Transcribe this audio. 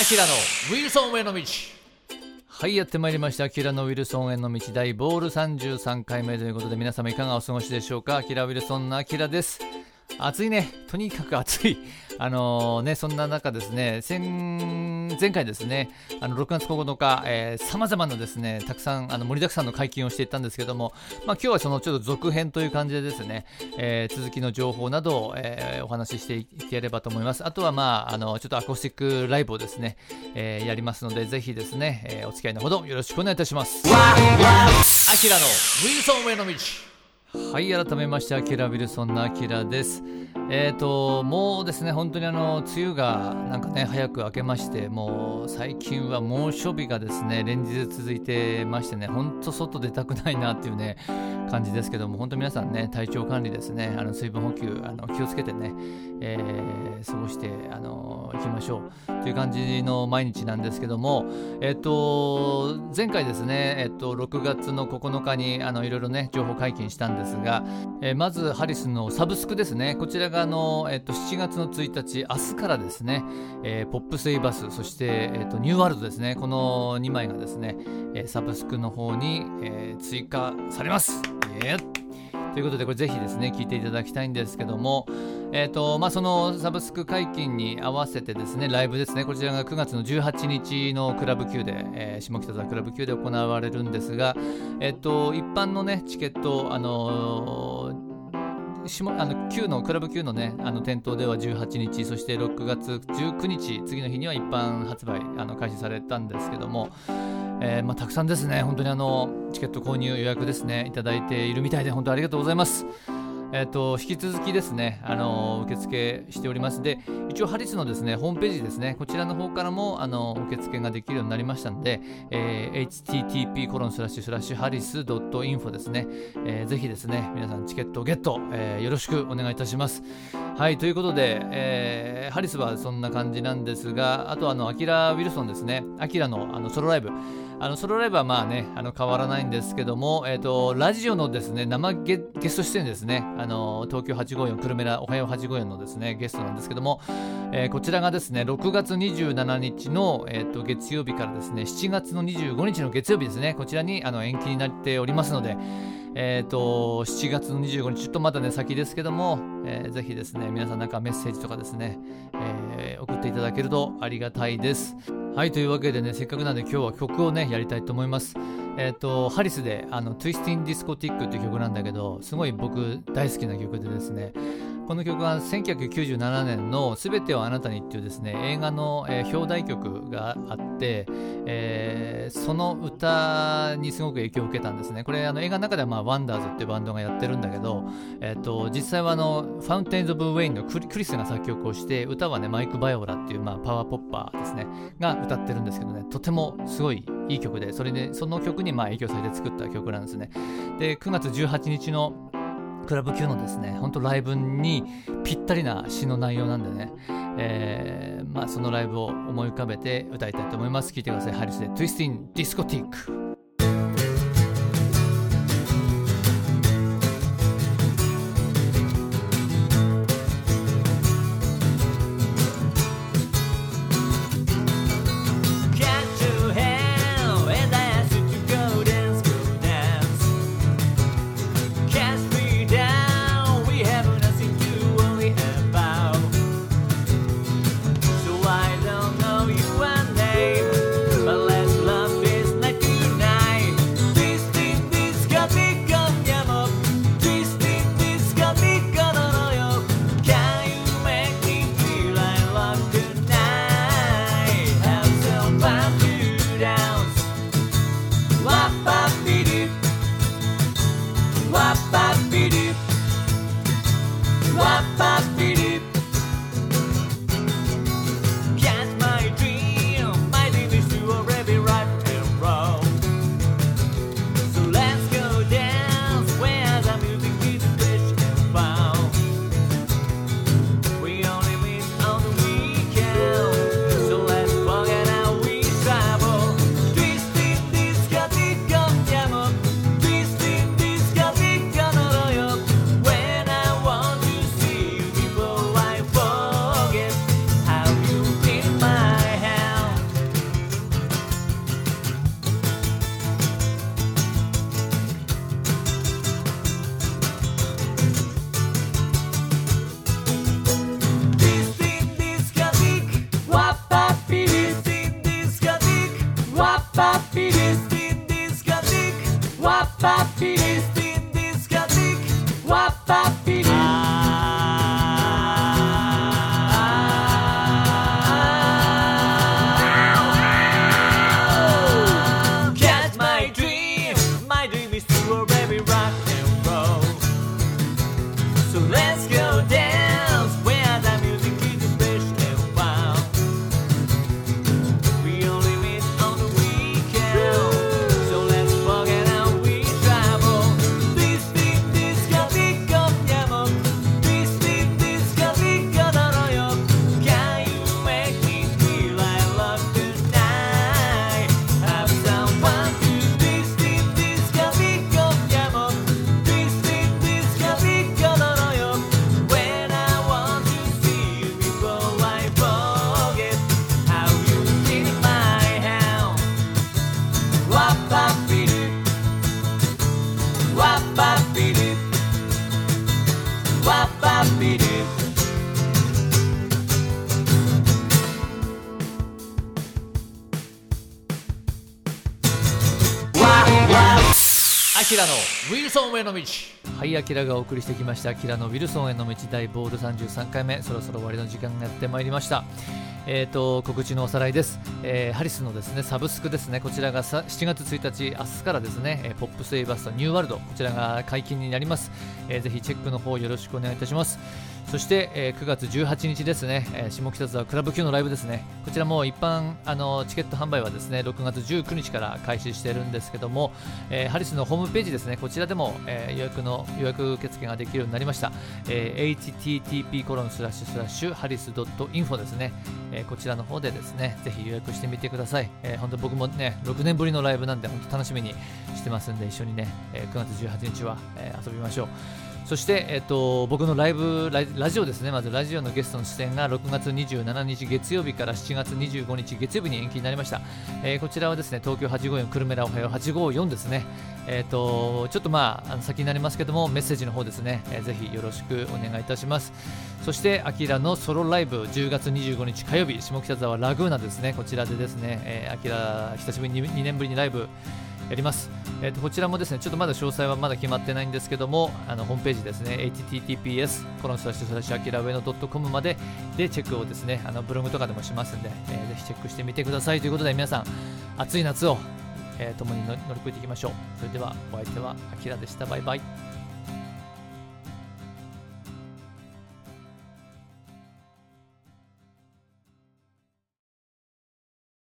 アキラのウィルソンへの道。はいやってまいりました。アキラのウィルソンへの道。大ボール33回目ということで皆様いかがお過ごしでしょうか？アキラウィルソンのアキラです。暑いねとにかく暑い あのー、ね、そんな中ですね、前回ですね、あの6月9日、えー、様々なですね、たくさんあの盛りだくさんの解禁をしていったんですけども、まあ、今日はそのちょっと続編という感じでですね、えー、続きの情報などを、えー、お話ししていければと思います。あとはまあ、あの、ちょっとアコースティックライブをですね、えー、やりますので、ぜひですね、えー、お付き合いのほどよろしくお願いいたします。アキラのウィルソンへの道。はい、改めまして、アキラ・ウィルソンのアキラです。えーと、もうですね、本当にあの梅雨がなんかね早く明けまして、もう最近は猛暑日がですね連日続いてましてね、本当、外出たくないなっていうね感じですけども、本当、皆さんね、体調管理ですね、あの水分補給あの気をつけてね、えー、過ごしてあのいきましょうという感じの毎日なんですけども、えっ、ー、と、前回ですね、えっ、ー、と、6月の9日にあのいろいろね、情報解禁したんですが、えまずハリスのサブスクですね、こちらがあの、えっと、7月の1日、明日からですね、えー、ポップスイバス、そして、えっと、ニューワールドですね、この2枚がですね、え、サブスクの方に、え、追加されます。えーということで、これぜひですね、聞いていただきたいんですけども、えっ、ー、と、まあ、そのサブスク解禁に合わせてですね、ライブですね、こちらが9月の18日のクラブ級で、えー、下北沢クラブ級で行われるんですが、えっ、ー、と、一般のね、チケット、あのーあの9のクラブ9のねあの店頭では18日そして6月19日次の日には一般発売あの開始されたんですけども、えー、まあ、たくさんですね。本当にあのチケット購入予約ですねいただいているみたいで本当ありがとうございます。えーと、引き続きですね、あの受付しております。で、一応、ハリスのですねホームページですね、こちらの方からもあの受付ができるようになりましたので、えー、http コロンスラッシュスラッシュハリス .info ですね、えー、ぜひですね、皆さんチケットをゲット、えー、よろしくお願いいたします。はい、ということで、えー、ハリスはそんな感じなんですが、あと、あの、アキラ・ウィルソンですね、アキラのあのソロライブ、あのソロライブはまあね、あの変わらないんですけども、えーと、ラジオのですね生ゲゲスト出演ですね、あの東京854、久留米らおはよう854のですねゲストなんですけども、えー、こちらがですね6月27日の、えーと、月曜日からですね7月の25日の月曜日ですね、こちらにあの延期になっておりますので、えーと、7月の25日、ちょっとまだね、先ですけども、えー、ぜひですね、皆さんなんかメッセージとかですね、えー、送っていただけるとありがたいです。はい、というわけでね、せっかくなんで今日は曲をね、やりたいと思います。えっ、ー、と、ハリスで、あの、Twisting Discotic っていう曲なんだけど、すごい僕大好きな曲でですね、この曲は1997年の「すべてをあなたに」っていうですね映画の、えー、表題曲があって、えー、その歌にすごく影響を受けたんですね。これあの映画の中では、まあ、ワンダーズっていうバンドがやってるんだけど、えーと、実際はあのファウンテンズ・オブ・ウェインのクリスが作曲をして歌はねマイク・バイオラっていう、まあ、パワーポッパーですねが歌ってるんですけどねとてもすごいいい曲でそれでその曲にまあ影響されて作った曲なんですね。で9月18日のクラブ級のですね、ほんとライブにぴったりな詩の内容なんでね、えー、まあそのライブを思い浮かべて歌いたいと思います。聴いてください。ハリスで Twisting Discotheque。アキラのウィルソンへの道。はいアキラがお送りしてきました。アキラのウィルソンへの道。大ボール33回目。そろそろ終わりの時間がやってまいりました。えー、と告知のおさらいです、えーハリスのですねサブスクですね。こちらがさ7月1日明日からですね、えーポップスエイバーストニューワールド。こちらが解禁になります、えーぜひチェックの方よろしくお願いいたします。そして、えー9月18日ですね、えー下北沢クラブ級のライブですね。こちらも一般あのチケット販売はですね6月19日から開始しているんですけども、えーハリスのホームページですね。こちらでも、えー予約の予約受付ができるようになりました、えー http コロンスラッシュスラッシュハリス .info ですね、えーこちらの方でですねぜひ予約してみてください、えー本当僕もね6年ぶりのライブなんで本当楽しみにしてますんで一緒にね、えー9月18日は、えー遊びましょう。そして、えっと、僕のライブラ、ラジオですね、まずラジオのゲストの出演が6月27日月曜日から7月25日月曜日に延期になりました。えーこちらはですね、東京854久留米ラおはよう854ですね。えっと、ちょっとまあ、あの先になりますけども、メッセージの方ですね、えーぜひよろしくお願いいたします。そして、アキラのソロライブ、10月25日火曜日、下北沢ラグーナですね、こちらでですね、えー、アキラ、久しぶりに2年ぶりにライブ、やります、えー、とこちらもですねちょっとまだ詳細はまだ決まってないんですけどもあのホームページですね https コロンスラッシュスラッシュアキラウェノ .com まででチェックをですねあのブログとかでもしますんで、えーぜひチェックしてみてくださいということで皆さん暑い夏を、えー共に乗り乗り越えていきましょう。それではお相手はアキラでした。バイバイ。